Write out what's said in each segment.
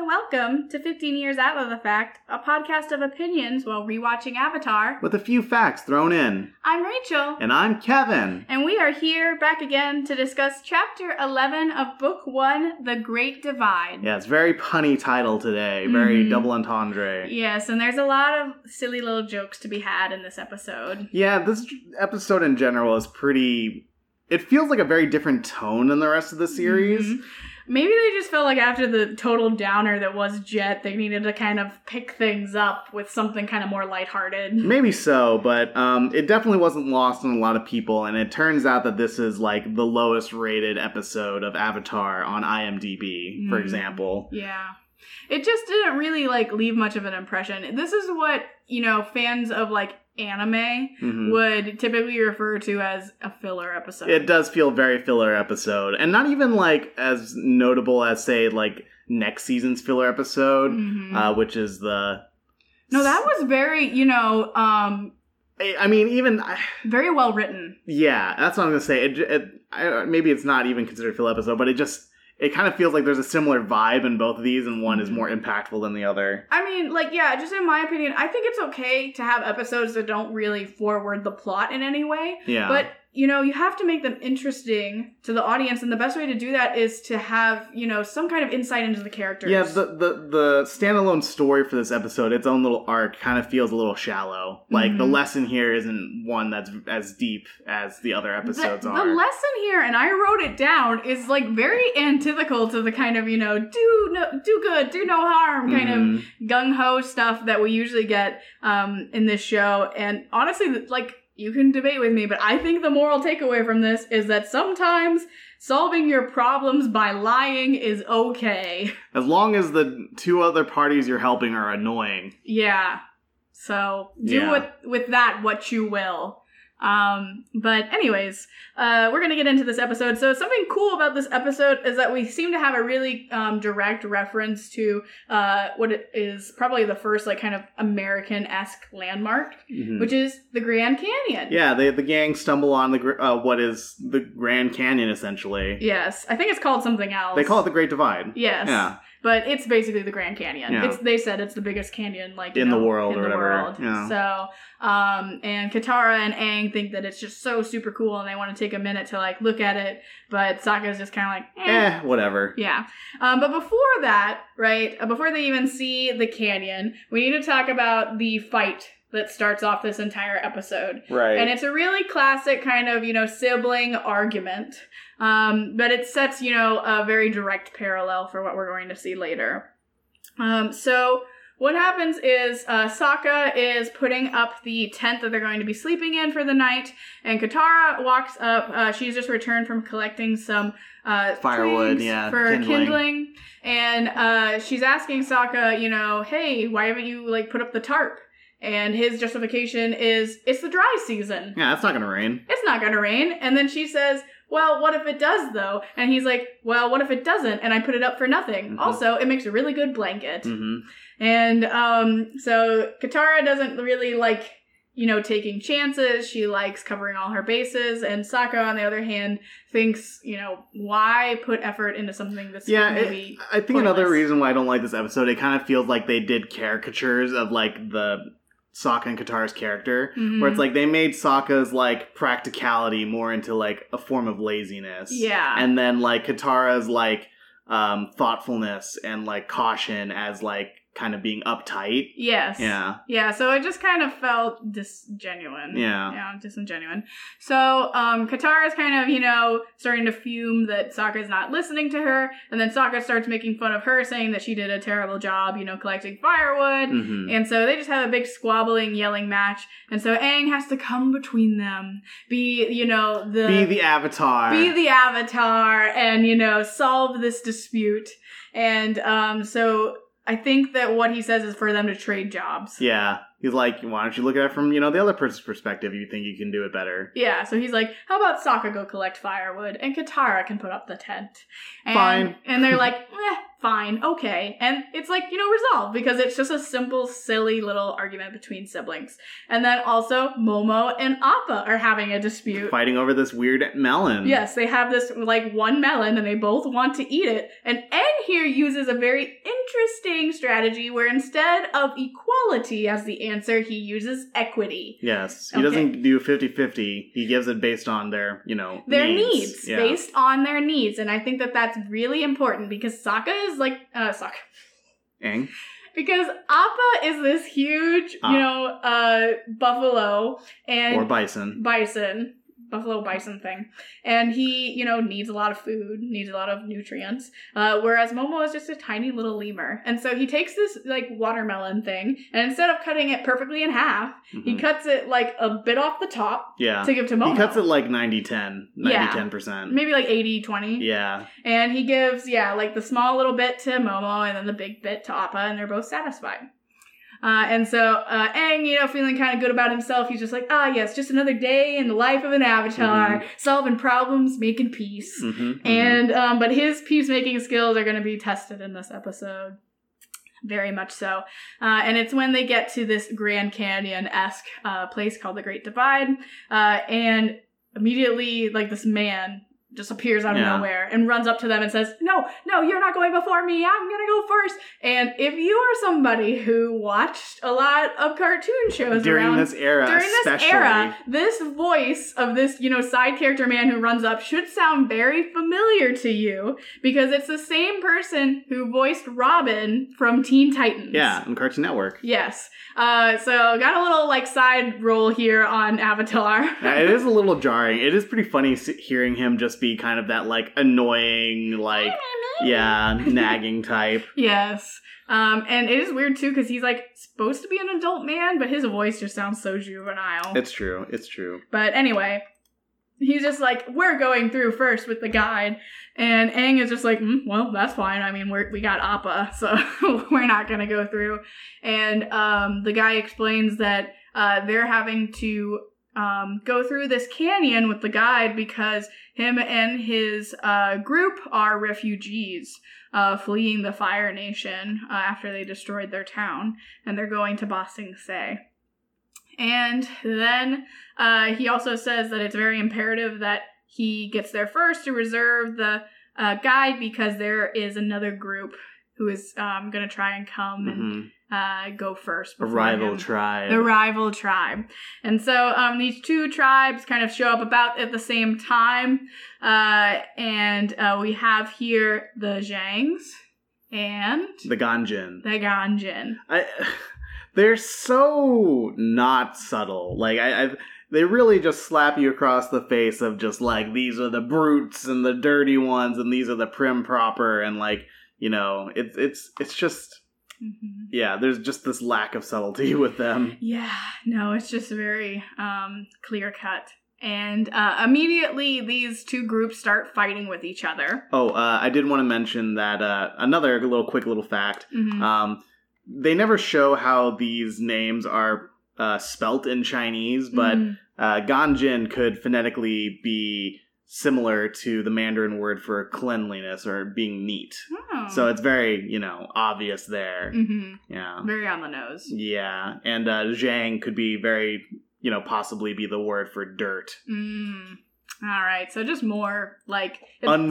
and welcome to 15 Years Out of the Fact, a podcast of opinions while rewatching Avatar. With a few facts thrown in. I'm Rachel, And I'm Kevin. and we are here back again to discuss Chapter 11 of Book 1, The Great Divide. Yeah, it's very punny title today. Very Mhm. double entendre. Yes, and there's a lot of silly little jokes to be had in this episode. Yeah, this episode in general is pretty. It feels like a very different tone than the rest of the series. Mhm. Maybe they just felt like after the total downer that was Jet, they needed to kind of pick things up with something kind of more lighthearted. Maybe so, but um, it definitely wasn't lost on a lot of people, and it turns out that this is like the lowest rated episode of Avatar on IMDb, for Mm. example. Yeah. It just didn't really like leave much of an impression. This is what, you know, fans of like anime Mhm. would typically refer to as a filler episode. It does feel very filler episode, and not even like as notable as say like next season's filler episode, Mhm. uh, which is the. no, that was very, you know, um I I mean, even very well written. yeah, that's what I'm gonna say. It, it I, maybe it's not even considered filler episode, but it just it kind of feels like there's a similar vibe in both of these, and one is Mhm. more impactful than the other. I mean, like, yeah, just in my opinion, I think it's okay to have episodes that don't really forward the plot in any way. Yeah, But you know, you have to make them interesting to the audience, and the best way to do that is to have you know some kind of insight into the characters. Yeah, the, the the standalone story for this episode, its own little arc, kind of feels a little shallow. Like the Mhm. lesson here isn't one that's as deep as the other episodes the, are. the lesson here, and I wrote it down, is like very antithetical to the kind of you know do no do good, do no harm kind of Mhm. gung ho stuff that we usually get um, in this show. And honestly, like you can debate with me, but I think the moral takeaway from this is that sometimes solving your problems by lying is okay. As long as the two other parties you're helping are annoying. Yeah. So do Yeah. with with that what you will. Um, but anyways, uh, we're gonna get into this episode. So something cool about this episode is that we seem to have a really um, direct reference to uh, what it is probably the first like kind of American esque landmark, Mhm. which is the Grand Canyon. Yeah, they, the gang stumble on the gr- uh, what is the Grand Canyon essentially. Yes, I think it's called something else. They call it the Great Divide. Yes. Yeah. But it's basically the Grand Canyon. Yeah. It's they said it's the biggest canyon like In the world in or the whatever. world. Yeah. So um and Katara and Aang think that it's just so super cool and they want to take a minute to like look at it, but Sokka's just kind of like eh. Eh, whatever. Yeah. Um, but before that, right, uh, before they even see the canyon, we need to talk about the fight that starts off this entire episode. Right. And it's a really classic kind of, you know, sibling argument. Um, but it sets, you know, a very direct parallel for what we're going to see later. Um, so what happens is uh, Sokka is putting up the tent that they're going to be sleeping in for the night, and Katara walks up. Uh, she's just returned from collecting some uh, Firewood, yeah, for kindling. kindling, and uh, she's asking Sokka, you know, hey, why haven't you like put up the tarp? And his justification is it's the dry season. yeah, it's not gonna rain. It's not gonna rain. And then she says, Well, what if it does though? And he's like, Well, what if it doesn't? And I put it up for nothing. Mhm. Also, it makes a really good blanket. hmm And um, so Katara doesn't really like, you know, taking chances. She likes covering all her bases. And Sokka, on the other hand, thinks, you know, why put effort into something that's Yeah, it- I think another reason why I don't like this episode, it kind of feels like they did caricatures of like the Sokka and Katara's character, Mhm. where it's like they made Sokka's like practicality more into like a form of laziness. Yeah. and then like Katara's like um thoughtfulness and like caution as like kind of being uptight. yes. Yeah. Yeah, so it just kind of felt disgenuine. Yeah. Yeah, disingenuine. So, um, Katara's kind of, you know, starting to fume that Sokka's not listening to her, and then Sokka starts making fun of her, saying that she did a terrible job, you know, collecting firewood. hmm And so they just have a big squabbling, yelling match. And so Aang has to come between them, be, you know, the Be the avatar. be the avatar and you know solve this dispute and um so i think that what he says is for them to trade jobs yeah. He's like, why don't you look at it from, you know, the other person's perspective? You think you can do it better. yeah so he's like how about Sokka go collect firewood and katara can put up the tent and, Fine. and they're like eh, fine okay and it's like you know resolved because it's just a simple silly little argument between siblings and then also momo and appa are having a dispute Fighting over this weird melon. Yes, they have this like one melon and they both want to eat it. And Aang here uses a very interesting strategy where instead of equality as the answer, he uses equity. Yes, he Okay. doesn't do 50-50. He gives it based on their, you know, Their needs, Yeah. based on their needs. And I think that that's really important because Sokka is like, uh, Sokka. Aang? Because Appa is this huge, Ah. you know, uh, buffalo and or bison. bison, buffalo bison thing. And he, you know, needs a lot of food, needs a lot of nutrients. Uh, whereas Momo is just a tiny little lemur. And so he takes this, like, watermelon thing, and instead of cutting it perfectly in half, he Mhm. cuts it, like, a bit off the top yeah. to give to Momo. He cuts it like 90-10. Yeah. 90-10%. Maybe like 80 20. Yeah. And he gives, yeah, like the small little bit to Momo and then the big bit to Appa, and they're both satisfied. Uh, and so uh, Aang, you know, feeling kind of good about himself, he's just like, ah, yes, just another day in the life of an avatar, solving problems, making peace. hmm And um, but his peacemaking skills are going to be tested in this episode. Very much so. Uh, and it's when they get to this Grand Canyon esque uh, place called the Great Divide. Uh, and immediately, like, this man just appears out of Yeah. nowhere and runs up to them and says, No, no, you're not going before me. I'm going to go first. And if you are somebody who watched a lot of cartoon shows during around this era, during this especially. era, this voice of this, you know, side character man who runs up should sound very familiar to you because it's the same person who voiced Robin from Teen Titans. Yeah, on Cartoon Network. Yes. Uh, so got a little like side role here on Avatar. Yeah, it is a little jarring. It is pretty funny hearing him just be kind of that like annoying, like yeah, nagging type. Yes. Um, and it is weird too because he's like supposed to be an adult man, but his voice just sounds so juvenile. It's true. It's true. But anyway, he's just like, we're going through first with the guide. And Aang is just like, mm, well, that's fine. I mean, we're, we got Appa, so we're not to go through. And um, the guy explains that uh, they're having to um, go through this canyon with the guide because him and his uh, group are refugees uh, fleeing the Fire Nation uh, after they destroyed their town. And they're going to Ba Sing Se. And then uh, he also says that it's very imperative that he gets there first to reserve the uh, guide because there is another group who is um, going to try and come hmm and uh, go first. A rival him. tribe. The rival tribe. And so um, these two tribes kind of show up about at the same time. Uh, and uh, we have here the Zhangs and the Ganjin. the Ganjin. I, they're so not subtle. Like I, I, they really just slap you across the face of just like these are the brutes and the dirty ones, and these are the prim proper, and like you know, it's it's it's just Mhm. yeah. There's just this lack of subtlety with them. Yeah, no, it's just very um, clear cut. And uh, immediately, these two groups start fighting with each other. Oh, uh, I did want to mention that uh, another little quick little fact. Mhm. Um, they never show how these names are uh, spelt in Chinese, but uh, Ganjin could phonetically be similar to the Mandarin word for cleanliness or being neat. Oh. So it's very, you know, obvious there. Mhm. Yeah. very on the nose. Yeah. And uh, Zhang could be very, you know, possibly be the word for dirt. Mm. All right, so just more like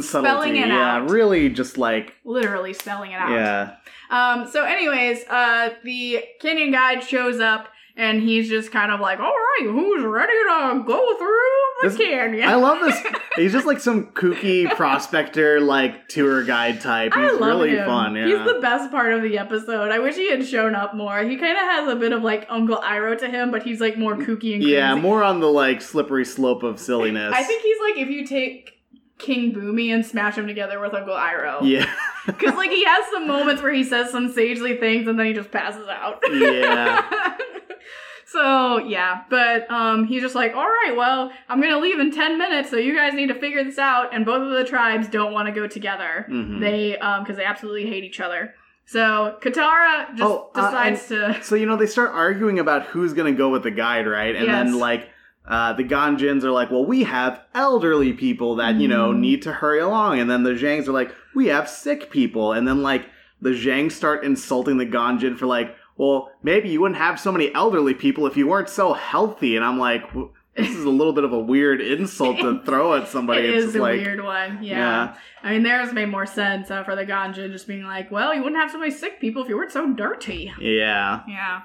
spelling it yeah, out. really just like, literally spelling it out. yeah. Um. So, anyways, uh, the Canyon guide shows up. And he's just kind of like, all right, who's ready to go through This- canyon? I love this. He's just like some kooky prospector, like tour guide type. He's I love really him. fun. Yeah. He's the best part of the episode. I wish he had shown up more. He kind of has a bit of like Uncle Iroh to him, but he's like more kooky and crazy. yeah, more on the like slippery slope of silliness. I think he's like if you take King Bumi and smash him together with Uncle Iroh. Yeah. Because like he has some moments where he says some sagely things and then he just passes out. Yeah. so yeah, but um, he's just like, all right, well, I'm gonna leave in ten minutes, so you guys need to figure this out. And both of the tribes don't want to go together. Mhm. They um, because they absolutely hate each other. So Katara just Oh, uh, decides to. So you know they start arguing about who's gonna go with the guide, right? And Yes. then like uh, the Ganjins are like, well, we have elderly people that you know Mhm. need to hurry along, and then the Zhangs are like, we have sick people, and then like the Zhangs start insulting the Ganjin for like, well, maybe you wouldn't have so many elderly people if you weren't so healthy, and I'm like. This is a little bit of a weird insult to throw at somebody. it it's is a like, weird one. Yeah. yeah. I mean, theirs made more sense uh, for the Ganjin just being like, well, you wouldn't have so many sick people if you weren't so dirty. Yeah. Yeah.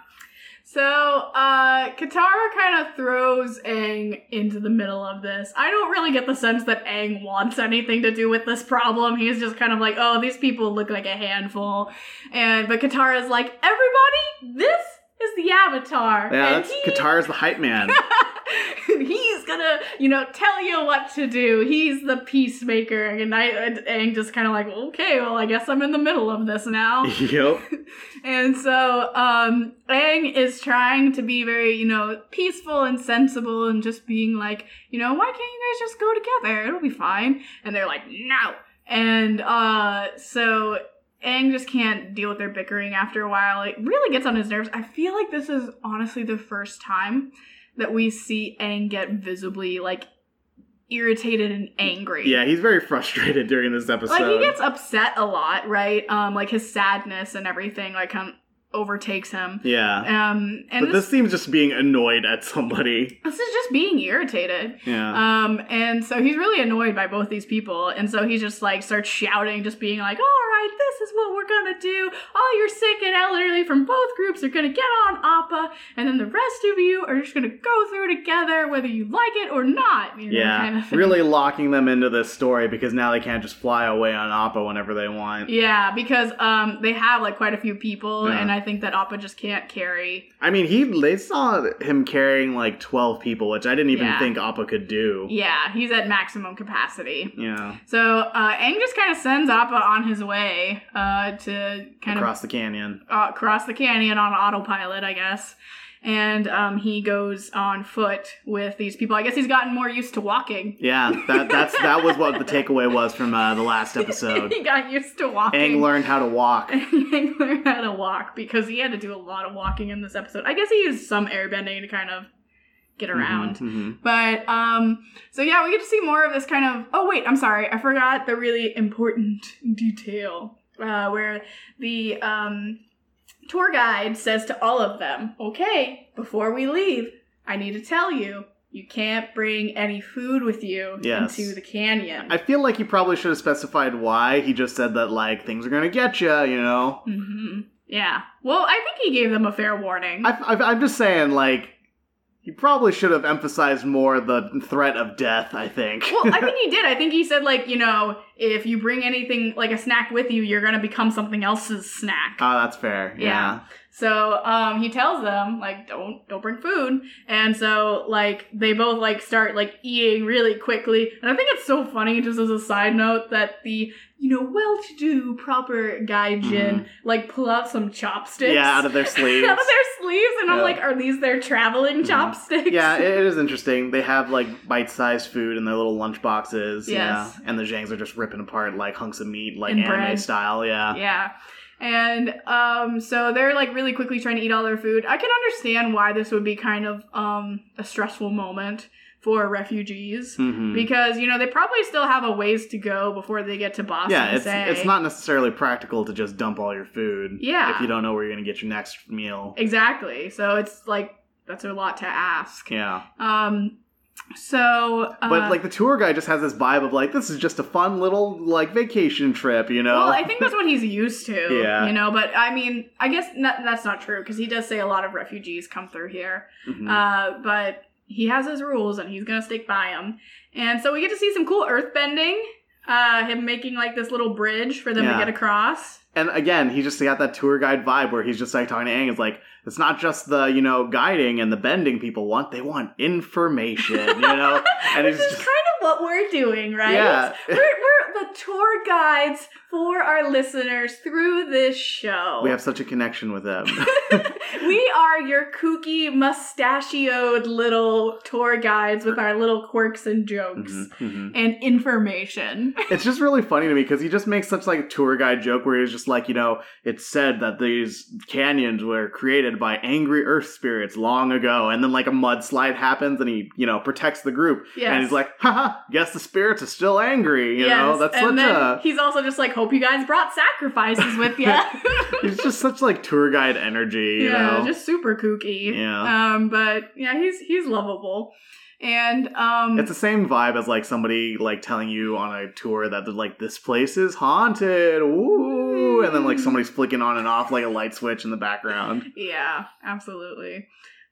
So, uh, Katara kind of throws Aang into the middle of this. I don't really get the sense that Aang wants anything to do with this problem. He's just kind of like, oh, these people look like a handful. And, but Katara's like, everybody, this is the Avatar. Yeah, and that's he- Katara's the hype man. gonna, you know, tell you what to do. He's the peacemaker. And I, and Aang just kind of like, okay, well, I guess I'm in the middle of this now. yep. And so, um, Aang is trying to be very, you know, peaceful and sensible and just being like, you know, why can't you guys just go together? It'll be fine. And they're like, no. And, uh, so Aang just can't deal with their bickering after a while. It really gets on his nerves. I feel like this is honestly the first time that we see Aang get visibly, like, irritated and angry. Yeah, he's very frustrated during this episode. Like he gets upset a lot, right? Um, like his sadness and everything like of overtakes him. yeah. Um, and But this, this seems just being annoyed at somebody. this is just being irritated. Yeah. Um, and so he's really annoyed by both these people, and so he just like starts shouting, just being like, "All right, this is what we're gonna do. All your sick and elderly from both groups are gonna get on Appa, and then the rest of you are just gonna go through together, whether you like it or not." You know, yeah. kind of really locking them into this story because now they can't just fly away on Appa whenever they want. Yeah, because um they have like quite a few people, Yeah. and I think that Appa just can't carry. I mean, he they saw him carrying like 12 people, which I didn't even Yeah. think Appa could do. Yeah, he's at maximum capacity. Yeah. So uh, Aang just kind of sends Appa on his way uh, to kind of Across the canyon. uh, cross the canyon on autopilot, I guess. And um, he goes on foot with these people. I guess he's gotten more used to walking. Yeah, that that's that was what the takeaway was from uh, the last episode. he got used to walking. Aang learned how to walk. Aang learned how to walk because he had to do a lot of walking in this episode. I guess he used some airbending to kind of get around. Mhm, mhm. But um so yeah, we get to see more of this kind of oh wait, I'm sorry, I forgot the really important detail. Uh where the um tour guide says to all of them, "Okay, before we leave, I need to tell you, you can't bring any food with you Yes. into the canyon." I feel like he probably should have specified why. He just said that like things are gonna get you, you know. hmm Yeah. Well, I think he gave them a fair warning. I, I, I'm just saying, like, he probably should have emphasized more the threat of death. I think. well, I think he did. I think he said like, you know, if you bring anything like a snack with you, you're gonna become something else's snack. Oh, that's fair. Yeah. Yeah. So um, he tells them like, don't don't bring food, and so like they both like start like eating really quickly. And I think it's so funny, just as a side note, that the you know well-to-do proper guy Ganjin like pull out some chopsticks. Mm-hmm. Yeah, out of their sleeves. out of their sleeves, and I'm like, are these their traveling Mhm. chopsticks? Yeah, it, is interesting. They have like bite-sized food in their little lunch boxes. Yeah, Yes. and the Zhangs are just ripping apart like hunks of meat, like And anime bread. style. Yeah. Yeah. And um so they're like really quickly trying to eat all their food. I can understand why this would be kind of um a stressful moment for refugees. Mhm. Because, you know, they probably still have a ways to go before they get to Ba Sing Se. Yeah, it's Say. it's not necessarily practical to just dump all your food. Yeah. If you don't know where you're gonna get your next meal. Exactly. So it's like that's a lot to ask. Yeah. Um so uh, But like the tour guide just has this vibe of like this is just a fun little like vacation trip, you know. Well, I think that's what he's used to. Yeah. You know, but I mean, I guess not, that's not true because he does say a lot of refugees come through here. Mhm. Uh, but he has his rules and he's gonna stick by them. And so we get to see some cool earth bending. Uh, him making like this little bridge for them Yeah. to get across. And again, he just got that tour guide vibe where he's just like talking to Aang. It's like it's not just the you know guiding and the bending people want; they want information, you know. And Which it's is just kind of what we're doing, right? Yeah. we're, we're the tour guides for our listeners through this show. we have such a connection with them. we are your kooky, mustachioed little tour guides with our little quirks and jokes Mhm, mhm. and information. It's just really funny to me because he just makes such like a tour guide joke where he's just like, you know, it's said that these canyons were created by angry earth spirits long ago, and then like a mudslide happens and he, you know, protects the group, Yes. and he's like, haha, guess the spirits are still angry, you know? That's and such a he's also just like, hope you guys brought sacrifices with you. he's just such like tour guide energy, you yeah, know? just super kooky. Yeah. Um, but yeah, he's he's lovable. And um It's the same vibe as like somebody like telling you on a tour that like this place is haunted, ooh, and then like somebody's flicking on and off like a light switch in the background. Yeah, absolutely.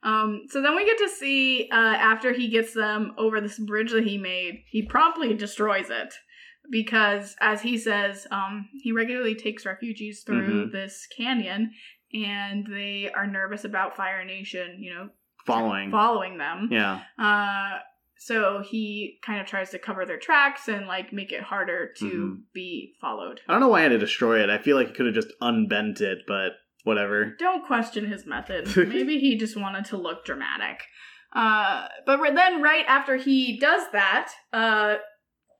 Um, so then we get to see uh, after he gets them over this bridge that he made, he promptly destroys it because, as he says, um, he regularly takes refugees through Mhm. this canyon, and they are nervous about Fire Nation, you know, Following. following them. Yeah. Uh, so he kind of tries to cover their tracks and like make it harder to Mhm. be followed. I don't know why I had to destroy it. I feel like he could have just unbent it, but whatever. Don't question his methods. Maybe he just wanted to look dramatic. Uh, but then, right after he does that, uh,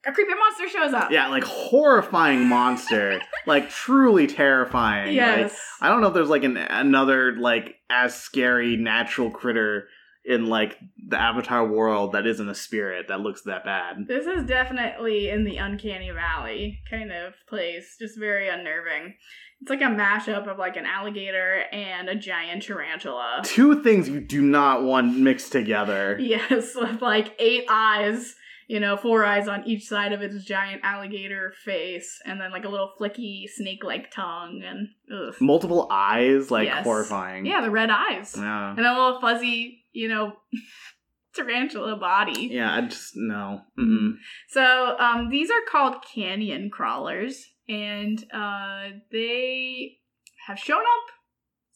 a creepy monster shows up. Yeah, like horrifying monster. like truly terrifying. Like, Yes. I don't know if there's like an another like as scary natural critter in like the Avatar world that isn't a spirit that looks that bad. this is definitely in the uncanny valley kind of place. Just very unnerving. It's like a mashup of like an alligator and a giant tarantula. Two things you do not want mixed together. Yes, with like eight eyes, you know, four eyes on each side of its giant alligator face, and then like a little flicky snake like tongue, and ugh. Multiple eyes, like Yes. horrifying. yeah, the red eyes, Yeah. and a little fuzzy, you know, tarantula body. Yeah, I just no. Mm-mm. So, um, these are called canyon crawlers, and uh, they have shown up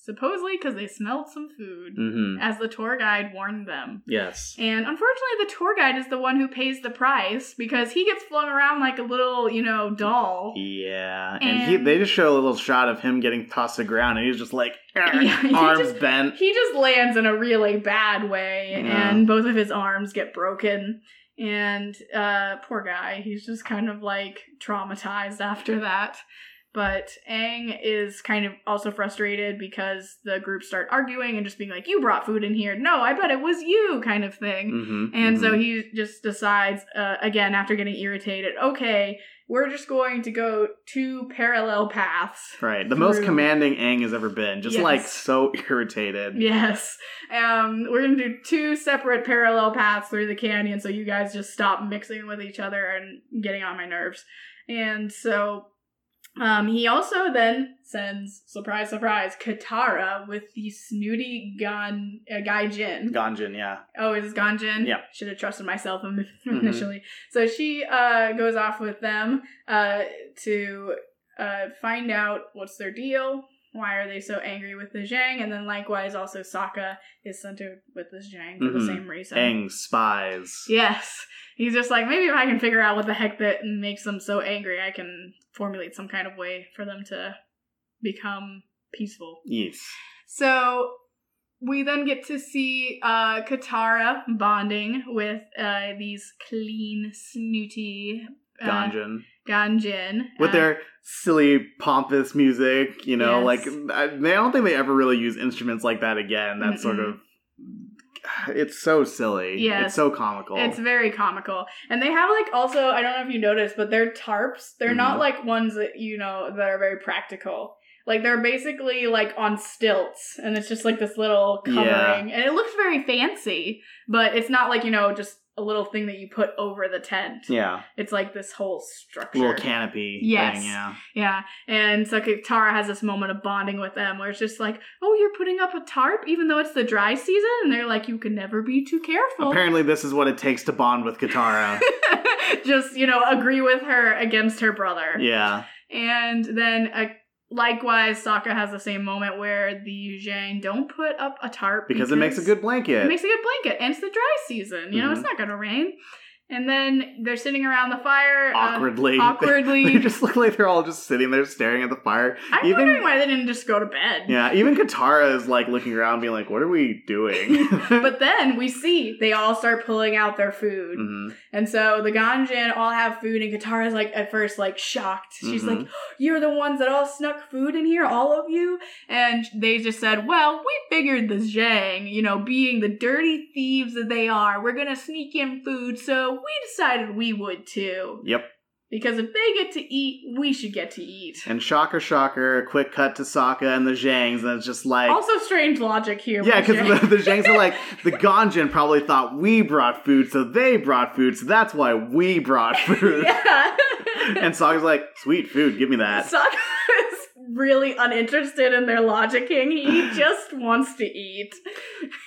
supposedly because they smelled some food, Mm-hmm. as the tour guide warned them. Yes. And unfortunately, the tour guide is the one who pays the price because he gets flung around like a little, you know, doll. Yeah, and, he, they just show a little shot of him getting tossed to the ground, and he's just like Yeah, he arms just- bent. He just lands in a really bad way, Yeah. and both of his arms get broken. And uh, poor guy, he's just kind of like traumatized after that. But Aang is kind of also frustrated because the group start arguing and just being like, "You brought food in here. No, I bet it was you," kind of thing. Mhm, And so mhm. he just decides, uh, again, after getting irritated, okay, we're just going to go two parallel paths. right, the most commanding Aang has ever been, just Yes. like so irritated. Yes. Um, we're going to do two separate parallel paths through the canyon so you guys just stop mixing with each other and getting on my nerves. And so um, he also then sends, surprise, surprise, Katara with the snooty Gon, uh, Guy Jin. Ganjin, yeah. Oh, is it Ganjin? Yeah. Should have trusted myself Mhm. initially. So she uh, goes off with them uh, to uh, find out what's their deal. Why are they so angry with the Zhang? And then likewise, also Sokka is sent to with this Zhang for the Mhm. same reason. Aang spies. Yes. He's just like, maybe if I can figure out what the heck that makes them so angry, I can formulate some kind of way for them to become peaceful. Yes. So we then get to see uh, Katara bonding with uh, these clean, snooty uh, Ganjin. Ganjin. With their silly, pompous music, you know, Yes. like, I, they don't think they ever really use instruments like that again. That sort of. It's so silly. Yes. It's so comical. It's very comical. And they have like also, I don't know if you noticed, but their tarps, they're not Mhm. like ones that, you know, that are very practical. Like they're basically like on stilts and it's just like this little covering. Yeah. And it looks very fancy, but it's not like, you know, just a little thing that you put over the tent. yeah. It's like this whole structure. Little canopy Yes. thing, yeah. Yeah, and so Katara has this moment of bonding with them where it's just like, oh, you're putting up a tarp even though it's the dry season? And they're like, you can never be too careful. Apparently, this is what it takes to bond with Katara. just, you know, agree with her against her brother. yeah. And then, uh, likewise, Sokka has the same moment where the Zhang don't put up a tarp Because it makes a good blanket. it makes a good blanket, and it's the dry season. You know, it's Mhm. not going to rain. And then they're sitting around the fire uh, awkwardly. awkwardly. they just look like they're all just sitting there staring at the fire. I'm even- wondering why they didn't just go to bed. Yeah, even Katara is like looking around, being like, "What are we doing?" But then we see they all start pulling out their food. Mhm. And so the Ganjin all have food, and Katara's like at first like shocked. She's Mhm. like, "You're the ones that all snuck food in here, all of you." And they just said, "Well, we figured the Zhang, you know, being the dirty thieves that they are, we're gonna sneak in food, so we decided we would too." Yep. Because if they get to eat, we should get to eat. And shocker, shocker, a quick cut to Sokka and the Zhangs, and it's just like. Also, strange logic here. yeah, because the, the Zhangs are like, the Ganjin probably thought we brought food, so they brought food, so that's why we brought food. yeah. and Sokka's like, sweet food, give me that. Sokka really uninterested in their logicking. He just wants to eat.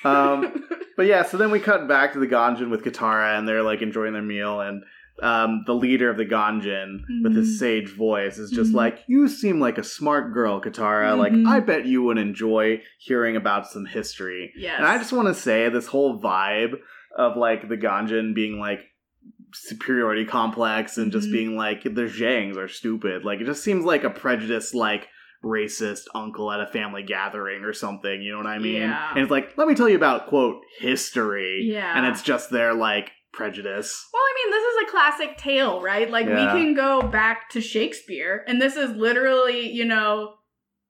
Um, But yeah, so then we cut back to the Ganjin with Katara, and they're like enjoying their meal, and um, the leader of the Ganjin, with Mhm. his sage voice, is just Mhm. like, "You seem like a smart girl, Katara. Like, Mhm. I bet you would enjoy hearing about some history." yes. And I just want to say this whole vibe of like the Ganjin being like superiority complex and just Mhm. being like the Zhangs are stupid. Like it just seems like a prejudiced like racist uncle at a family gathering or something, you know what I mean? Yeah. And it's like, let me tell you about quote history. Yeah. And it's just their like prejudice. Well, I mean, this is a classic tale, right? Like, Yeah. we can go back to Shakespeare, and this is literally, you know,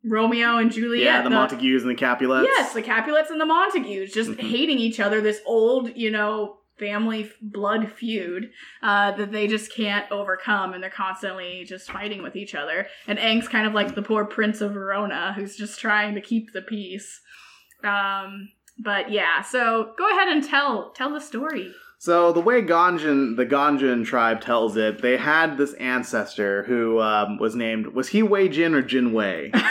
Romeo and Juliet. yeah, the, Montagues and the Capulets. Yes, the Capulets and the Montagues just Mhm. hating each other, this old, you know, family blood feud uh, that they just can't overcome, and they're constantly just fighting with each other. And Aang's kind of like the poor Prince of Verona who's just trying to keep the peace. Um, but yeah, so go ahead and tell tell the story. So the way Ganjin, the Ganjin tribe tells it, they had this ancestor who um, was named was he Wei Jin or Jin Wei?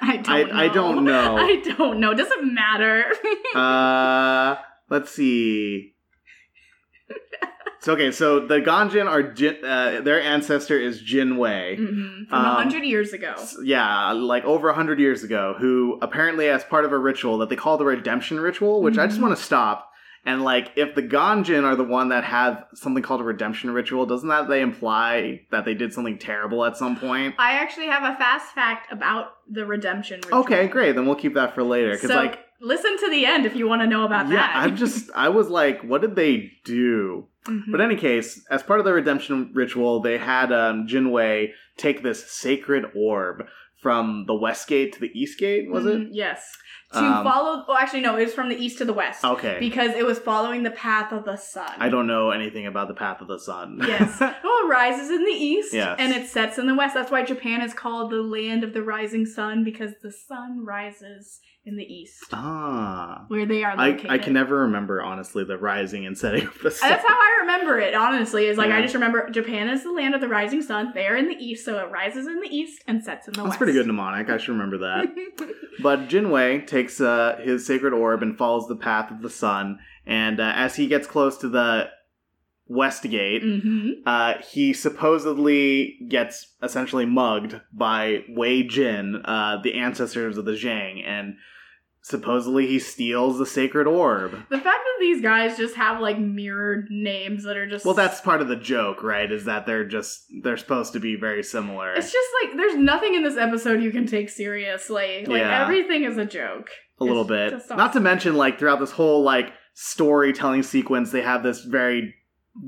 I don't I- know. I don't know. I don't know. Does it matter? uh, let's see. So okay, so the Ganjin are Jin, uh, their ancestor is Jin Wei. Mhm. From a Um, hundred years ago. Yeah, like over a hundred years ago, who apparently as part of a ritual that they call the redemption ritual, which I just Mhm. want to stop. And like, if the Ganjin are the one that have something called a redemption ritual, doesn't that they imply that they did something terrible at some point? I actually have a fast fact about the redemption ritual. Okay, great. Then we'll keep that for later. Because So like, listen to the end if you want to know about yeah, that. I'm just, I was like, what did they do? Mhm. But in any case, as part of the redemption ritual, they had um, Jinwei take this sacred orb from the west gate to the east gate. Was it? Mhm, Yes. To Um, follow. Well, actually, no. It was from the east to the west. Okay. Because it was following the path of the sun. I don't know anything about the path of the sun. Yes. well, it rises in the east Yes. and it sets in the west. That's why Japan is called the land of the rising sun because the sun rises in the east, ah. where they are I, located. I can never remember honestly the rising and setting of the sun. That's how I remember it, honestly. Is like Yeah. I just remember Japan is the land of the rising sun. They're in the east, so it rises in the east and sets in the That's west. That's pretty good mnemonic. I should remember that. But Jinwei takes uh, his sacred orb and follows the path of the sun. And uh, as he gets close to the west gate, hmm uh, he supposedly gets essentially mugged by Wei Jin, uh, the ancestors of the Zhang, and supposedly he steals the sacred orb. The fact that these guys just have like mirrored names that are just Well, that's part of the joke, right? Is that they're just they're supposed to be very similar. it's just like there's nothing in this episode you can take seriously. Like Yeah. everything is a joke. a little It's bit. just Not to mention, like throughout this whole like storytelling sequence, they have this very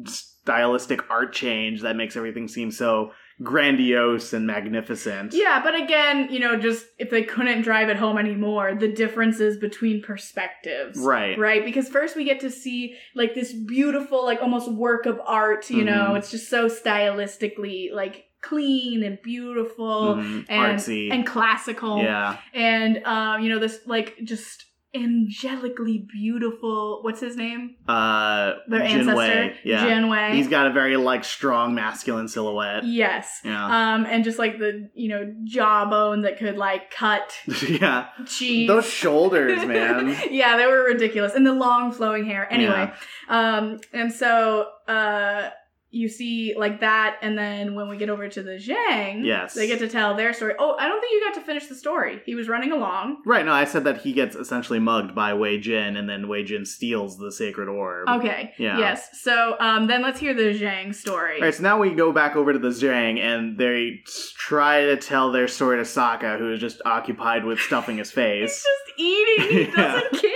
stylistic art change that makes everything seem so grandiose and magnificent. Yeah, but again, you know, just if they couldn't drive it home anymore, the differences between perspectives. Right. Right? Because first we get to see like this beautiful, like almost work of art, you know, Mhm. it's just so stylistically like clean and beautiful Mhm. and Artsy. and classical. yeah. And um, you know, this like just angelically beautiful what's his name? Uh, Their Jinwei. ancestor. Yeah. Jinwei. He's got a very like strong masculine silhouette. Yes. Yeah. Um, and just like the, you know, jawbone that could like cut yeah. cheese. Those shoulders, man. yeah, they were ridiculous. And the long flowing hair. Anyway. Um, and so uh you see like that, and then when we get over to the Zhang, Yes. they get to tell their story. Oh, I don't think you got to finish the story. He was running along. Right, no, I said that he gets essentially mugged by Wei Jin, and then Wei Jin steals the sacred orb. Okay. Yeah. Yes. So um then let's hear the Zhang story. All right, so now we go back over to the Zhang, and they try to tell their story to Sokka, who is just occupied with stuffing his face. He's just eating. He Yeah. doesn't care.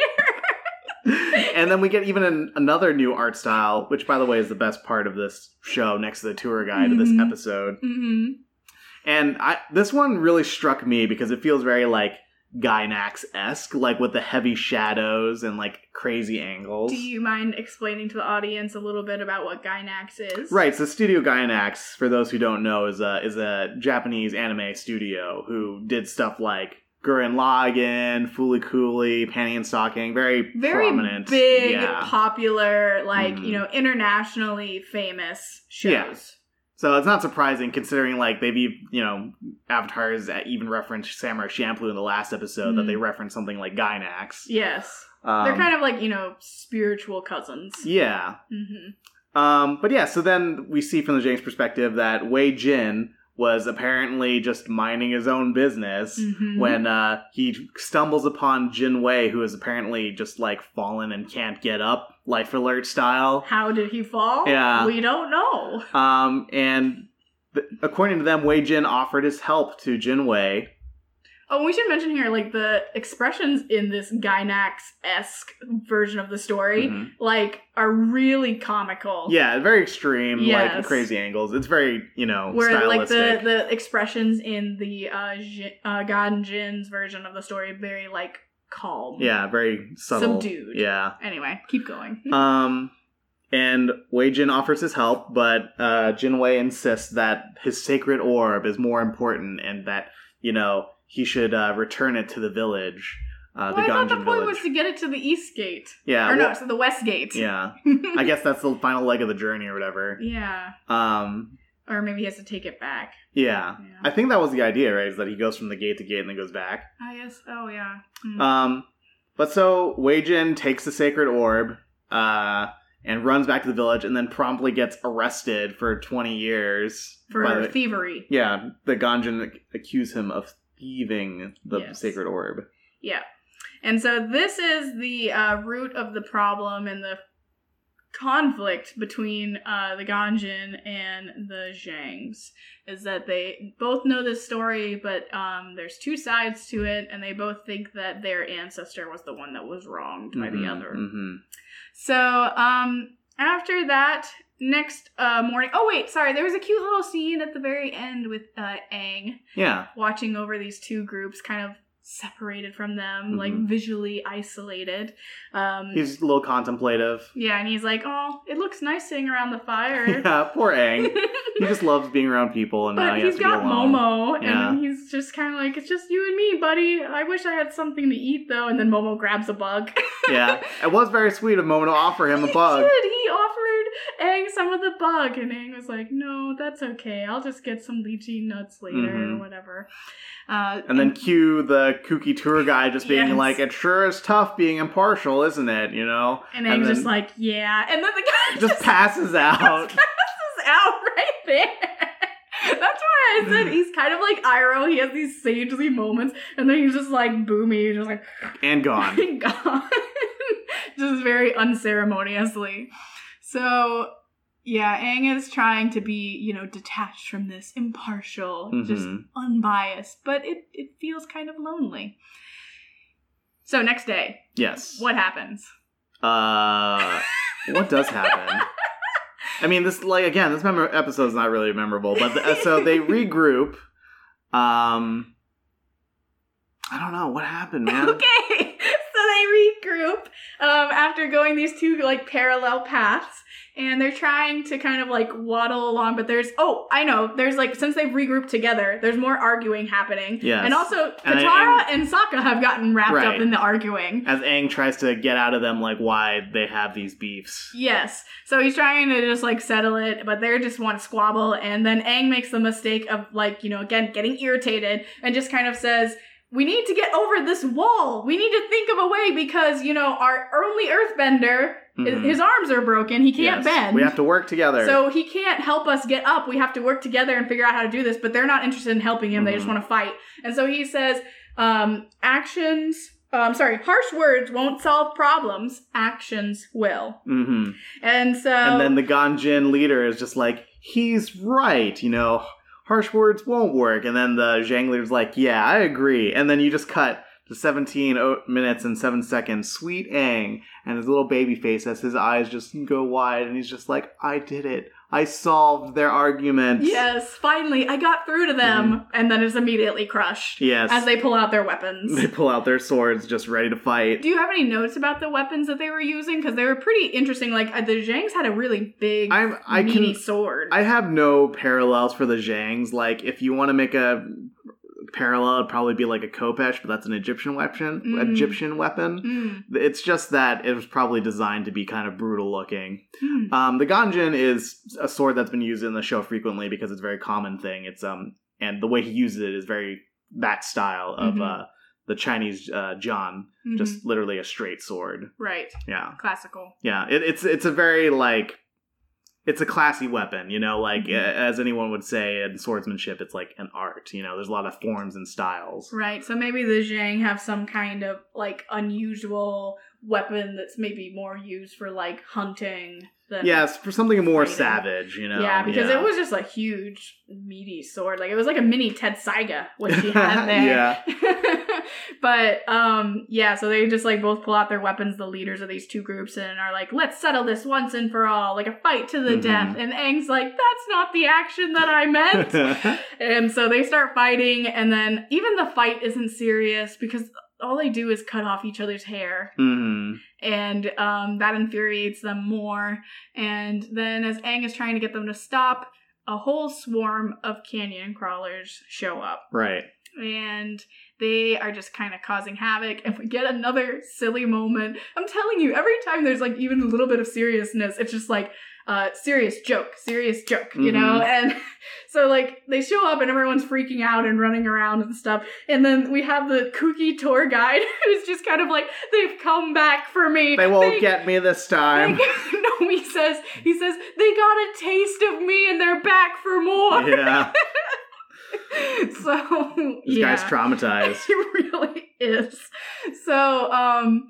And then we get even an, another new art style, which, by the way, is the best part of this show next to the tour guide of this Mhm. episode. hmm And I this one really struck me because it feels very like Gainax esque, like with the heavy shadows and like crazy angles. Do you mind explaining to the audience a little bit about what Gainax is? Right, so Studio Gainax, for those who don't know, is a is a Japanese anime studio who did stuff like Gurren Lagann, Fooly Cooly, Panty and Stocking, very Very prominent, big, yeah. popular, like, Mhm. you know, internationally famous shows. Yeah. So it's not surprising considering like they've you know avatars that even referenced Samurai Champloo in the last episode that Mhm. they referenced something like Gainax. Yes. Um, They're kind of like, you know, spiritual cousins. yeah. hmm Um, but yeah, so then we see from the Zhangs perspective that Wei Jin was apparently just minding his own business Mhm. when uh, he stumbles upon Jin Wei, who is apparently just like fallen and can't get up, life alert style. How did he fall? Yeah. We don't know. Um, and th- according to them, Wei Jin offered his help to Jin Wei. Oh, we should mention here, like, the expressions in this Gainax-esque version of the story, Mhm. like, are really comical. Yeah, very extreme, like crazy angles. It's very, you know, Where like stylistic. the the expressions in the uh, Jin, uh Ganjin's version of the story very like calm. yeah, very subtle. Subdued. Yeah. Anyway, keep going. Um, and Wei Jin offers his help, but uh, Jin Wei insists that his sacred orb is more important and that, you know, he should uh, return it to the village, uh, well, the I thought the point village. was to get it to the east gate. yeah, or no, to the west gate. yeah. I guess that's the final leg of the journey or whatever. yeah. Um, Or maybe he has to take it back. yeah. Yeah. I think that was the idea, right? Is that he goes from the gate to gate and then goes back. I guess. Oh yeah. Hmm. Um, but so Wei Jin takes the sacred orb, uh, and runs back to the village, and then promptly gets arrested for twenty years For the- thievery. Yeah, the Ganjin accuse him of thieving the Yes. sacred orb. Yeah. And so this is the uh, root of the problem and the conflict between uh, the Ganjin and the Zhangs is that they both know this story, but um, there's two sides to it, and they both think that their ancestor was the one that was wronged by the Mhm, other. mhm. So um, after that, next uh, morning. Oh wait, sorry. There was a cute little scene at the very end with uh, Aang Yeah, watching over these two groups, kind of separated from them, like Mhm. visually isolated. Um, he's a little contemplative. yeah, and he's like, "Oh, it looks nice sitting around the fire." yeah, poor Aang. he just loves being around people, and now but he has he's to be got alone. Momo, Yeah. and he's just kind of like, "It's just you and me, buddy. I wish I had something to eat, though." And then Momo grabs a bug. yeah, it was very sweet of Momo to offer him a bug. did. He offered Aang some of the bug, and Aang was like, "No, that's okay. I'll just get some lychee nuts later Mhm. or whatever." Uh, And then cue the kooky tour guy just being Yes. like, "It sure is tough being impartial, isn't it? You know." and then just like, "Yeah," and then the guy just passes out. passes out right there. That's why I said he's kind of like Iroh. He has these sagely moments, and then he's just like Bumi, just like and gone. gone, just very unceremoniously. So, yeah, Aang is trying to be, you know, detached from this, impartial, just Mhm. unbiased, but it it feels kind of lonely. So next day, Yes. what happens? Uh, what does happen? I mean, this like again, this mem- is not really memorable, but the, uh, so they regroup. Um, I don't know what happened, man. Okay, they regroup um, after going these two like parallel paths, and they're trying to kind of like waddle along. But there's oh, I know, there's like since they've regrouped together, there's more arguing happening. Yes. and also And Katara and Sokka have gotten wrapped Right. up in the arguing. As Aang tries to get out of them, like why they have these beefs. Yes. So he's trying to just like settle it, but they're just want to squabble. And then Aang makes the mistake of like, you know, again, getting irritated and just kind of says, we need to get over this wall. We need to think of a way because, you know, our only earthbender, his- Mhm. his arms are broken. He can't Yes. bend. We have to work together. So he can't help us get up. We have to work together and figure out how to do this, but they're not interested in helping him. They just Mhm. want to fight. And so he says, um, actions, um, sorry, harsh words won't solve problems. Actions will. hmm And so. And then the Ganjin leader is just like, he's right, you know, harsh words won't work. And then the Zhang leader's like, yeah, I agree. And then you just cut to 17 minutes and 7 seconds. Sweet Aang and his little baby face as his eyes just go wide and he's just like, I did it. I solved their argument. Yes, finally, I got through to them, and then it's immediately crushed. Yes. as they pull out their weapons. They pull out their swords, just ready to fight. Do you have any notes about the weapons that they were using? Because they were pretty interesting. Like uh, the Zhangs had a really big, I'm. I meaty can. sword. I have no parallels for the Zhangs. Like, if you want to make a parallel, it'd probably be like a Khopesh, but that's an Egyptian weapon. Mm. Egyptian weapon. Mm, It's just that it was probably designed to be kind of brutal looking. mm. Um, the Ganjin is a sword that's been used in the show frequently because it's a very common thing. It's um, and the way he uses it is very that style of Mhm. uh, the Chinese uh, jian, Mhm. just literally a straight sword. right, Yeah, classical. yeah. It, it's it's a very like. It's a classy weapon, you know, like Mhm. as anyone would say in swordsmanship, it's like an art, you know, there's a lot of forms and styles. Right. So maybe the Zhang have some kind of like unusual weapon that's maybe more used for like hunting than Yes, for something more Fighting. savage, you know. yeah, because it was just a huge meaty sword. Like it was like a mini Tessaiga what she had there. Yeah. but um yeah, so they just like both pull out their weapons, the leaders of these two groups, and are like, let's settle this once and for all, like a fight to the Mhm. death. And Aang's like, that's not the action that I meant. And so they start fighting, and then even the fight isn't serious because all they do is cut off each other's hair, hmm and um, that infuriates them more. And then, as Aang is trying to get them to stop, a whole swarm of canyon crawlers show up, Right. and they are just kind of causing havoc. And we get another silly moment. I'm telling you, every time there's like even a little bit of seriousness, it's just like. Uh, serious joke, serious joke, you know? And so, like, they show up and everyone's freaking out and running around and stuff. And then we have the kooky tour guide who's just kind of like, they've come back for me. They won't get me this they- time. no, he says, he says, they got a taste of me and they're back for more. yeah, so, this yeah. guy's traumatized. He really is. So, um,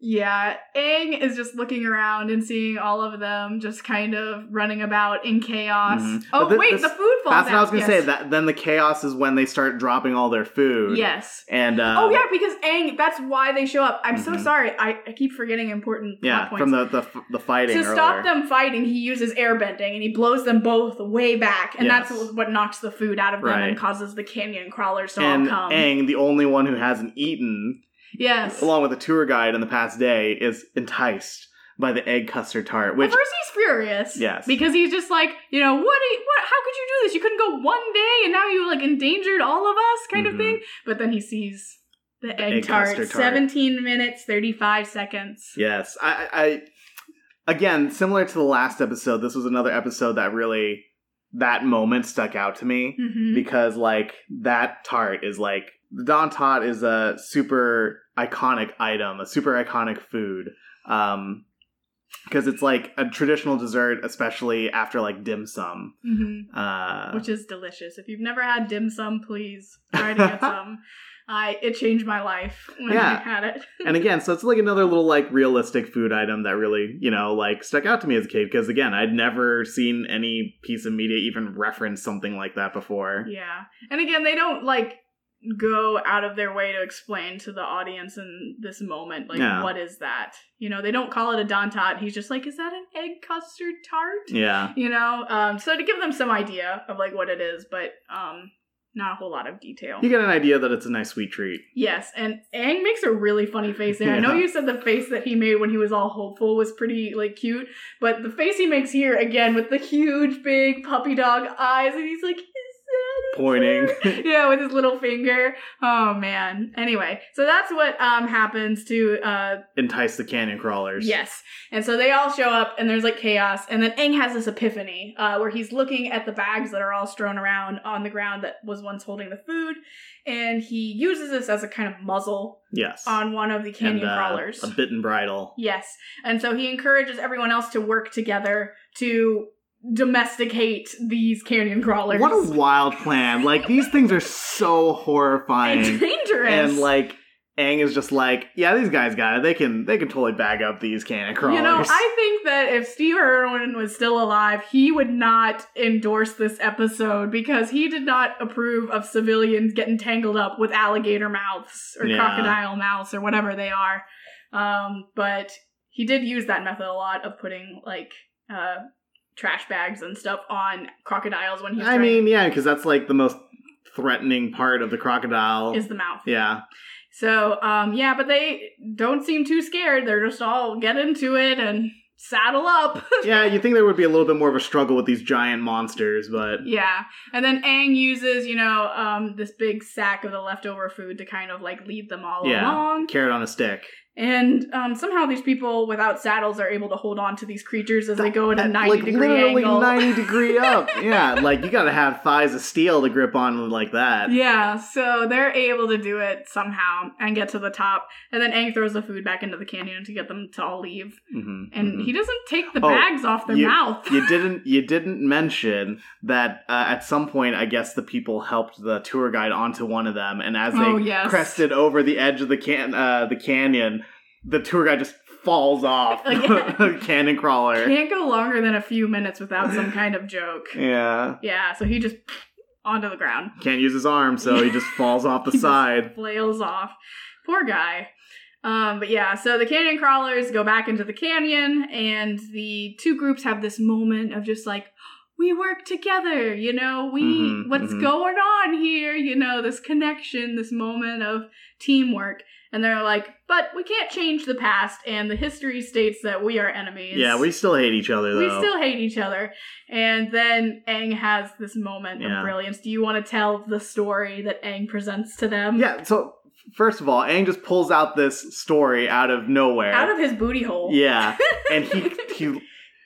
yeah, Aang is just looking around and seeing all of them just kind of running about in chaos. Mhm. Oh, wait, this- the food falls That's what I was out. gonna Yes. say. That then the chaos is when they start dropping all their food. Yes. And uh, oh yeah, because Aang. That's why they show up. I'm so Mhm. sorry. I, I keep forgetting important plot yeah, from the the, the fighting to stop them fighting, he uses airbending and he blows them both way back, and Yes. that's what knocks the food out of them Right. and causes the canyon crawlers to and all come. And Aang, the only one who hasn't eaten, yes. along with a tour guide in the past day, is enticed by the egg custard tart. Which At first he's furious. Yes. Because he's just like, you know, what, you- what, how could you do this? You couldn't go one day and now you like endangered all of us kind Mhm. of thing. But then he sees the egg, egg tart, tart. 17 minutes, 35 seconds. Yes, I, I, again, similar to the last episode, this was another episode that really that moment stuck out to me hmm because like that tart is like the Dan Tat is a super iconic item, a super iconic food. Um because it's like a traditional dessert, especially after like dim sum. hmm Uh, Which is delicious. If you've never had dim sum, please try to get some. I it changed my life when Yeah. I had it. and again, so it's like another little like realistic food item that really, you know, like stuck out to me as a kid because again, I'd never seen any piece of media even reference something like that before. Yeah. And again, they don't like go out of their way to explain to the audience in this moment, like, Yeah. what is that? You know, they don't call it a Dan Tat. He's just like, is that an egg custard tart? Yeah. You know? Um, so to give them some idea of like what it is, but um not a whole lot of detail. You get an idea that it's a nice sweet treat. Yes, and Aang makes a really funny face there. I know you said the face that he made when he was all hopeful was pretty like cute, but the face he makes here again with the huge big puppy dog eyes, and he's like, "Is that a Pointing. yeah, with his little finger. Oh man. Anyway, so that's what um happens to uh Entice the canyon crawlers. Yes. And so they all show up and there's like chaos. And then Aang has this epiphany uh, where he's looking at the bags that are all strewn around on the ground that was once holding the food. And he uses this as a kind of muzzle Yes. on one of the canyon and, uh, crawlers. A bitten bridle. Yes. And so he encourages everyone else to work together to domesticate these canyon crawlers. What a wild plan. Like, these things are so horrifying. and dangerous. and like Aang is just like, yeah, these guys got it. They can they can totally bag up these canyon crawlers. You know, I think that if Steve Irwin was still alive, he would not endorse this episode because he did not approve of civilians getting tangled up with alligator mouths or Yeah. crocodile mouths or whatever they are. Um, but he did use that method a lot of putting like uh, trash bags and stuff on crocodiles when he's I trying- mean, yeah, because that's like the most threatening part of the crocodile. is the mouth. yeah. So, um, yeah, but they don't seem too scared. They're just all get into it and saddle up. Yeah, you think there would be a little bit more of a struggle with these giant monsters, but yeah. And then Aang uses, you know, um, this big sack of the leftover food to kind of like lead them all Yeah. along. carrot on a stick. And um, somehow these people without saddles are able to hold on to these creatures as they go at a 90 like degree literally angle. 90 degree up. Yeah, like you gotta have thighs of steel to grip on like that. Yeah, so they're able to do it somehow and get to the top. And then Aang throws the food back into the canyon to get them to all leave. Mhm, And mhm. he doesn't take the Oh, bags off their you- mouth. you didn't you didn't mention that uh, at some point I guess the people helped the tour guide onto one of them and as they Oh, yes. crested over the edge of the can uh, the canyon the tour guide just falls off canyon crawler. Can't go longer than a few minutes without some kind of joke. Yeah. Yeah, so he just onto the ground, Can't use his arm so he just falls off the side. flails off. Poor guy. Um, but yeah, so the canyon crawlers go back into the canyon, and the two groups have this moment of just like, we work together, you know, we, Mhm, what's mhm. going on here, you know, this connection, this moment of teamwork. And they're like, but we can't change the past, and the history states that we are enemies. Yeah, we still hate each other though. We still hate each other. And then Aang has this moment Yeah. of brilliance. Do you want to tell the story that Aang presents to them? Yeah, so first of all, Aang just pulls out this story out of nowhere. Out of his booty hole. Yeah, and he he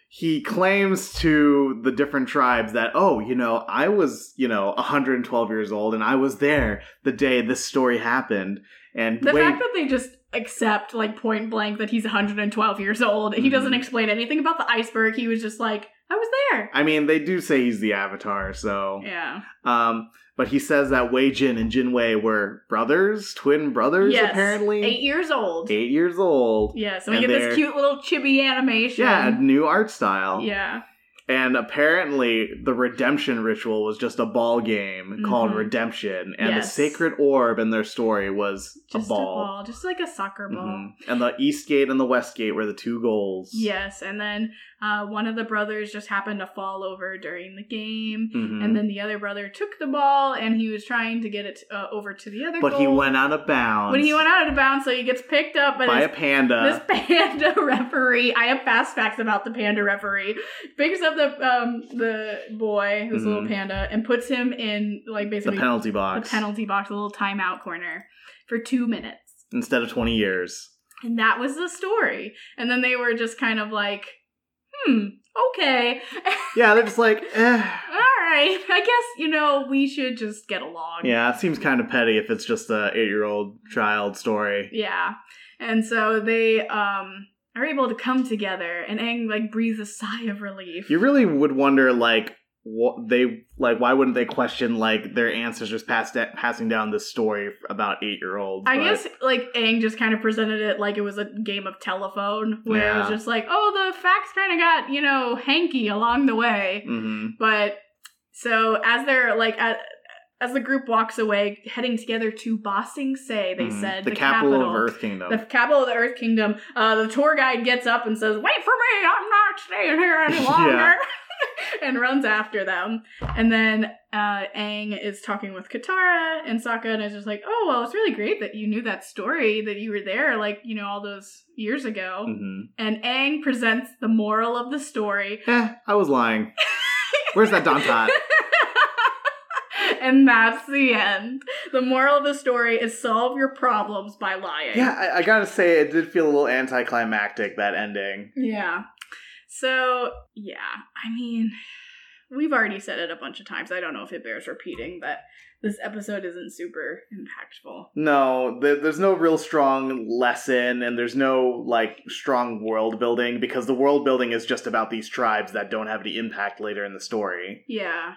he claims to the different tribes that oh, you know, I was you know 112 years old and I was there the day this story happened. And The wait, fact that they just accept, like, point blank that he's 112 years old, he Mhm. doesn't explain anything about the iceberg. He was just like, I was there. I mean, they do say he's the Avatar, so Yeah. um. But he says that Wei Jin and Jin Wei were brothers, twin brothers, Yes. apparently. Eight years old. Eight years old. Yeah, so we And get this cute little chibi animation. Yeah, new art style. Yeah. And apparently, the redemption ritual was just a ball game called Mhm. Redemption, and Yes. the sacred orb in their story was Just a ball. Just like a soccer ball. Mhm. And the East Gate and the West Gate were the two goals. Yes, and then uh, one of the brothers just happened to fall over during the game, Mhm. and then the other brother took the ball and he was trying to get it uh, over to the other. but he went out of bounds. But he went out of bounds, so he gets picked up by by this, a panda. this panda referee. I have fast facts about the panda referee. Picks up the um the boy, this little Mhm. panda, and puts him in like basically the penalty the penalty box, a little timeout corner for two minutes. instead of 20 years. And that was the story. And then they were just kind of like, hmm, okay. Yeah, they're just like, eh. All right. I guess, you know, we should just get along. Yeah, it seems kind of petty if it's just a eight-year-old child story. Yeah. And so they um are able to come together and Aang like breathes a sigh of relief. You really would wonder, like, what they like. Why wouldn't they question like their ancestors passed passing down this story about eight-year-olds? I but- guess like Aang just kind of presented it like it was a game of telephone where it was just like, oh, the facts kind of got, you know, hanky along the way. Mhm. But so as they're like at, as the group walks away, heading together to Ba Sing Se, they Mhm. said the, capital, of Earth Kingdom. the capital of the Earth Kingdom. Uh, the tour guide gets up and says, "Wait for me! I'm not staying here any longer." and runs after them. And then uh, Aang is talking with Katara and Sokka, and is just like, "Oh well, it's really great that you knew that story, that you were there, like you know all those years ago." hmm And Aang presents the moral of the story. Eh, I was lying. Where's that Dantat? and that's the end. The moral of the story is solve your problems by lying. Yeah, I, I gotta say, it did feel a little anticlimactic that ending. Yeah. So, yeah, I mean, we've already said it a bunch of times. I don't know if it bears repeating, but this episode isn't super impactful. No, there's no real strong lesson, and there's no like strong world building because the world building is just about these tribes that don't have any impact later in the story. Yeah.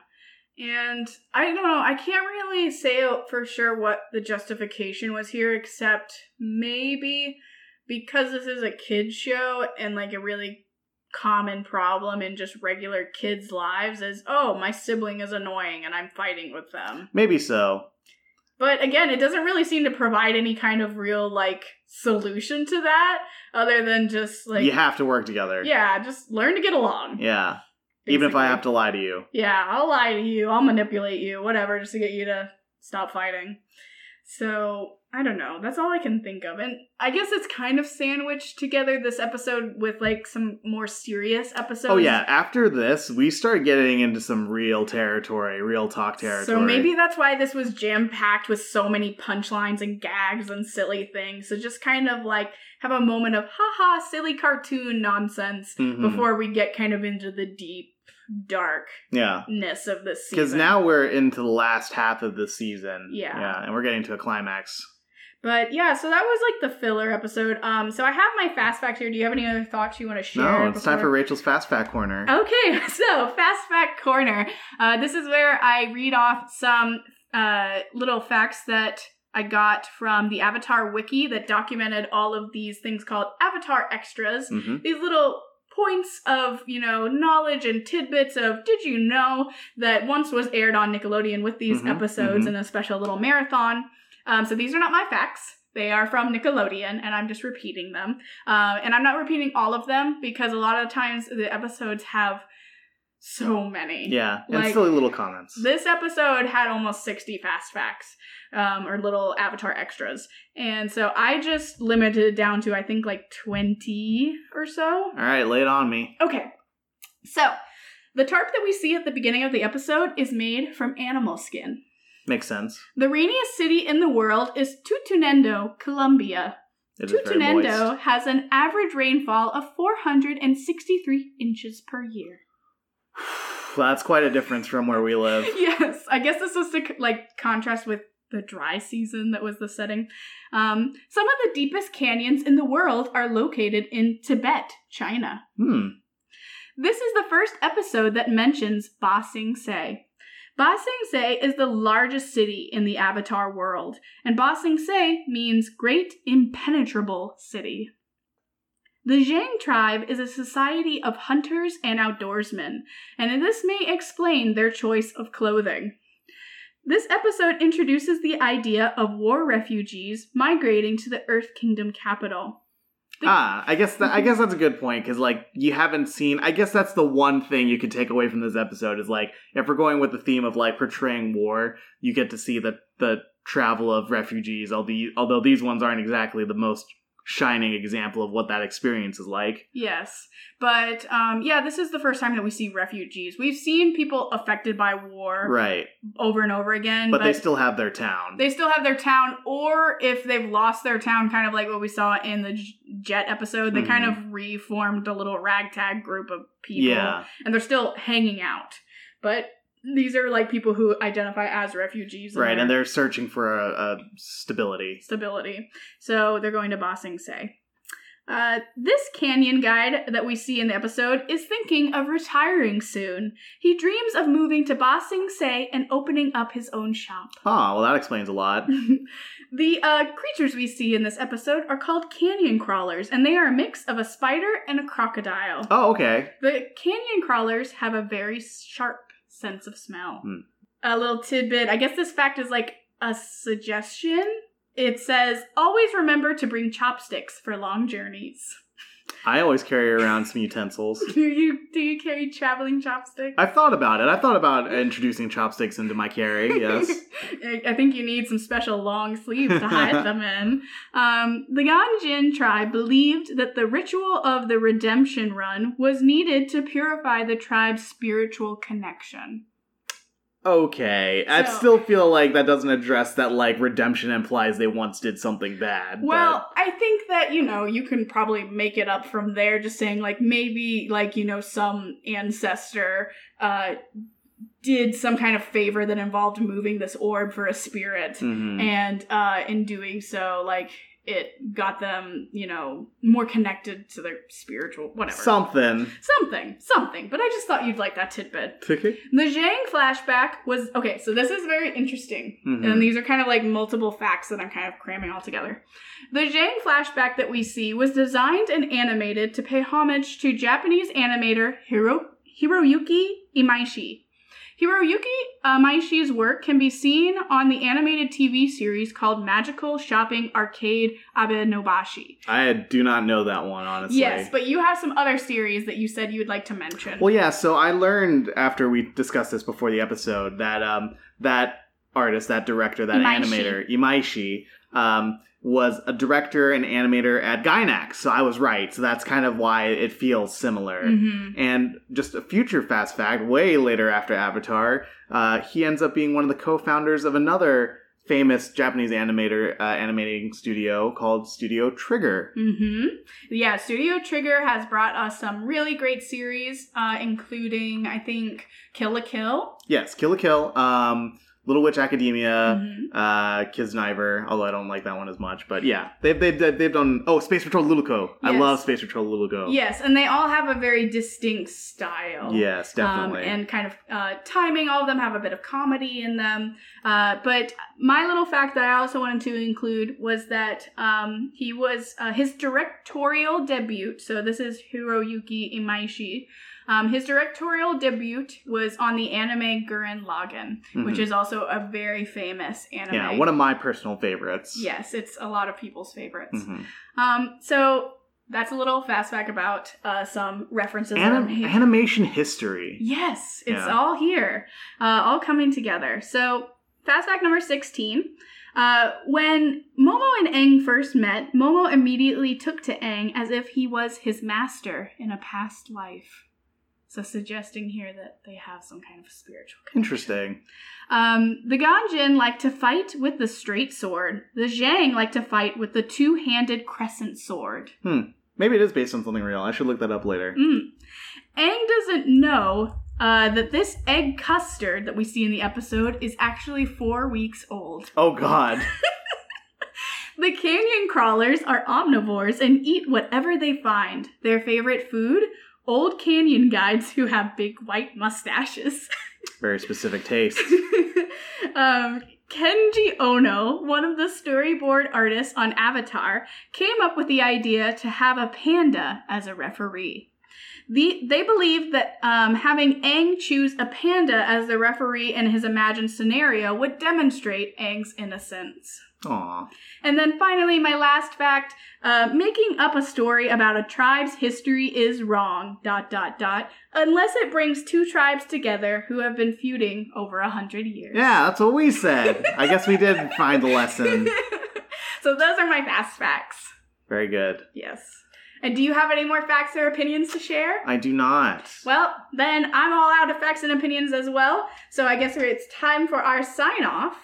And I don't know, I can't really say for sure what the justification was here, except maybe because this is a kid's show and like it really common problem in just regular kids' lives is oh, my sibling is annoying and I'm fighting with them. Maybe so. But again, it doesn't really seem to provide any kind of real like solution to that other than just like you have to work together. yeah, just learn to get along. Yeah. Even if I have to lie to you. Yeah, I'll lie to you. I'll manipulate you, whatever, just to get you to stop fighting. So, I don't know. That's all I can think of. And I guess it's kind of sandwiched together this episode with like some more serious episodes. Oh yeah, after this, we start getting into some real territory, real talk territory. So maybe that's why this was jam packed with so many punchlines and gags and silly things. So just kind of like have a moment of haha silly cartoon nonsense Mhm. before we get kind of into the deep darkness Yeah. of this season. Because now we're into the last half of the season. Yeah. Yeah, and we're getting to a climax. But yeah, so that was like the filler episode. Um, so I have my fast fact here. Do you have any other thoughts you want to share? No, it's time for Rachel's Fast Fact Corner. Okay, so fast fact corner. Uh, this is where I read off some uh, little facts that I got from the Avatar wiki that documented all of these things called Avatar extras. hmm These little points of you know knowledge and tidbits of did you know that once was aired on Nickelodeon with these Mhm, episodes mhm. in a special little marathon. Um, so these are not my facts. They are from Nickelodeon, and I'm just repeating them. Uh, and I'm not repeating all of them because a lot of times the episodes have so many. Yeah, and Like, silly little comments. This episode had almost 60 fast facts um, or little avatar extras. And so I just limited it down to, I think, like 20 or so. All right, lay it on me. Okay. So the tarp that we see at the beginning of the episode is made from animal skin. Makes sense. The rainiest city in the world is Tutunendo, Colombia. It is very moist. Tutunendo has an average rainfall of 463 inches per year. That's quite a difference from where we live. yes, I guess this was to like contrast with the dry season that was the setting. Um, some of the deepest canyons in the world are located in Tibet, China. Hmm. This is the first episode that mentions Ba Sing Se. Ba Sing Se is the largest city in the Avatar world, and Ba Sing Se means Great Impenetrable City. The Zhang tribe is a society of hunters and outdoorsmen, and this may explain their choice of clothing. This episode introduces the idea of war refugees migrating to the Earth Kingdom capital. Ah, I guess that I guess that's a good point because like you haven't seen. I guess that's the one thing you could take away from this episode is like if we're going with the theme of like portraying war, you get to see the the travel of refugees. Although although these ones aren't exactly the most shining example of what that experience is like. Yes, but um, yeah, this is the first time that we see refugees. We've seen people affected by war Right, over and over again, but they still have their town. they still have their town, or if they've lost their town, kind of like what we saw in the Jet episode, they kind of reformed a little ragtag group of people, yeah, and they're still hanging out. But these are like people who identify as refugees, right, and they're they're searching for a, a stability. stability. So they're going to Ba Sing Se. Uh, this canyon guide that we see in the episode is thinking of retiring soon. He dreams of moving to Ba Sing Se and opening up his own shop. Ah, well that explains a lot. the uh, creatures we see in this episode are called canyon crawlers, and they are a mix of a spider and a crocodile. Oh, okay. The canyon crawlers have a very sharp sense of smell. Hmm. A little tidbit I guess this fact is like a suggestion. It says, always remember to bring chopsticks for long journeys. I always carry around some utensils. Do you do you carry traveling chopsticks? I've thought about it. I thought about introducing chopsticks into my carry. Yes. I think you need some special long sleeves to hide them in. Um, the Ganjin tribe believed that the ritual of the redemption run was needed to purify the tribe's spiritual connection. Okay. I still feel like that doesn't address that like redemption implies they once did something bad. but- Well, I think that, you know, you can probably make it up from there, just saying, like, maybe, like, you know, some ancestor uh, did some kind of favor that involved moving this orb for a spirit. Mhm. And uh, in doing so, like, it got them, you know, more connected to their spiritual, whatever. something. something, something. But I just thought you'd like that tidbit. Okay. The Zhang flashback was okay, so this is very interesting. Mhm. And these are kind of like multiple facts that I'm kind of cramming all together. The Zhang flashback that we see was designed and animated to pay homage to Japanese animator Hiro- Hiroyuki Imaishi. Hiroyuki uh, Maishi's work can be seen on the animated TV series called Magical Shopping Arcade Abenobashi. I do not know that one, honestly. Yes, but you have some other series that you said you would like to mention. Well, yeah. So I learned after we discussed this before the episode that um that artist, that director, that Imaishi. animator, Imaishi, um, was a director and animator at Gainax. So I was right. So that's kind of why it feels similar. hmm And just a future fast fact, way later after Avatar, uh, he ends up being one of the co-founders of another famous Japanese animator uh, animating studio called Studio Trigger. Mm-hmm. Yeah, Studio Trigger has brought us some really great series, uh, including, I think, Kill la Kill. Yes, Kill la Kill, um, Little Witch Academia, Mhm. uh, Kiznaiver, although I don't like that one as much. But yeah, they've, they've, they've done, oh, Space Patrol Luluco. I love Space Patrol Luluco. Yes, and they all have a very distinct style. Yes, definitely. Um, and kind of uh, timing. All of them have a bit of comedy in them. Uh, but my little fact that I also wanted to include was that um, he was uh, his directorial debut. So this is Hiroyuki Imaishi. Um, his directorial debut was on the anime Gurren Lagann, which Mhm. is also a very famous anime. yeah, one of my personal favorites. yes, it's a lot of people's favorites. Mhm. Um, so that's a little fast fact about uh, some references. Anim- animation history. Yes, it's Yeah. all here, uh, all coming together. So, fast fact number 16. Uh, when Momo and Aang first met, Momo immediately took to Aang as if he was his master in a past life. So, suggesting here that they have some kind of spiritual connection. Interesting. Um, the Ganjin like to fight with the straight sword. The Zhang like to fight with the two handed crescent sword. Hmm. Maybe it is based on something real. I should look that up later. Mm. Aang doesn't know uh, that this egg custard that we see in the episode is actually four weeks old. Oh God. The canyon crawlers are omnivores and eat whatever they find. Their favorite food? Old canyon guides who have big white mustaches. Very specific taste. um, Kenji Ono, one of the storyboard artists on Avatar, came up with the idea to have a panda as a referee. The, they believed that um, having Aang choose a panda as the referee in his imagined scenario would demonstrate Aang's innocence. Aw. And then finally, my last fact uh, making up a story about a tribe's history is wrong, dot, dot, dot, unless it brings two tribes together who have been feuding over a hundred years. Yeah, that's what we said. I guess we did find the lesson. so those are my fast facts. Very good. Yes. And do you have any more facts or opinions to share? I do not. Well, then I'm all out of facts and opinions as well. So I guess it's time for our sign off.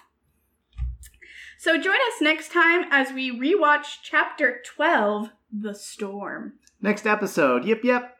So join us next time as we rewatch chapter 12, The Storm. Next episode. Yep, yep.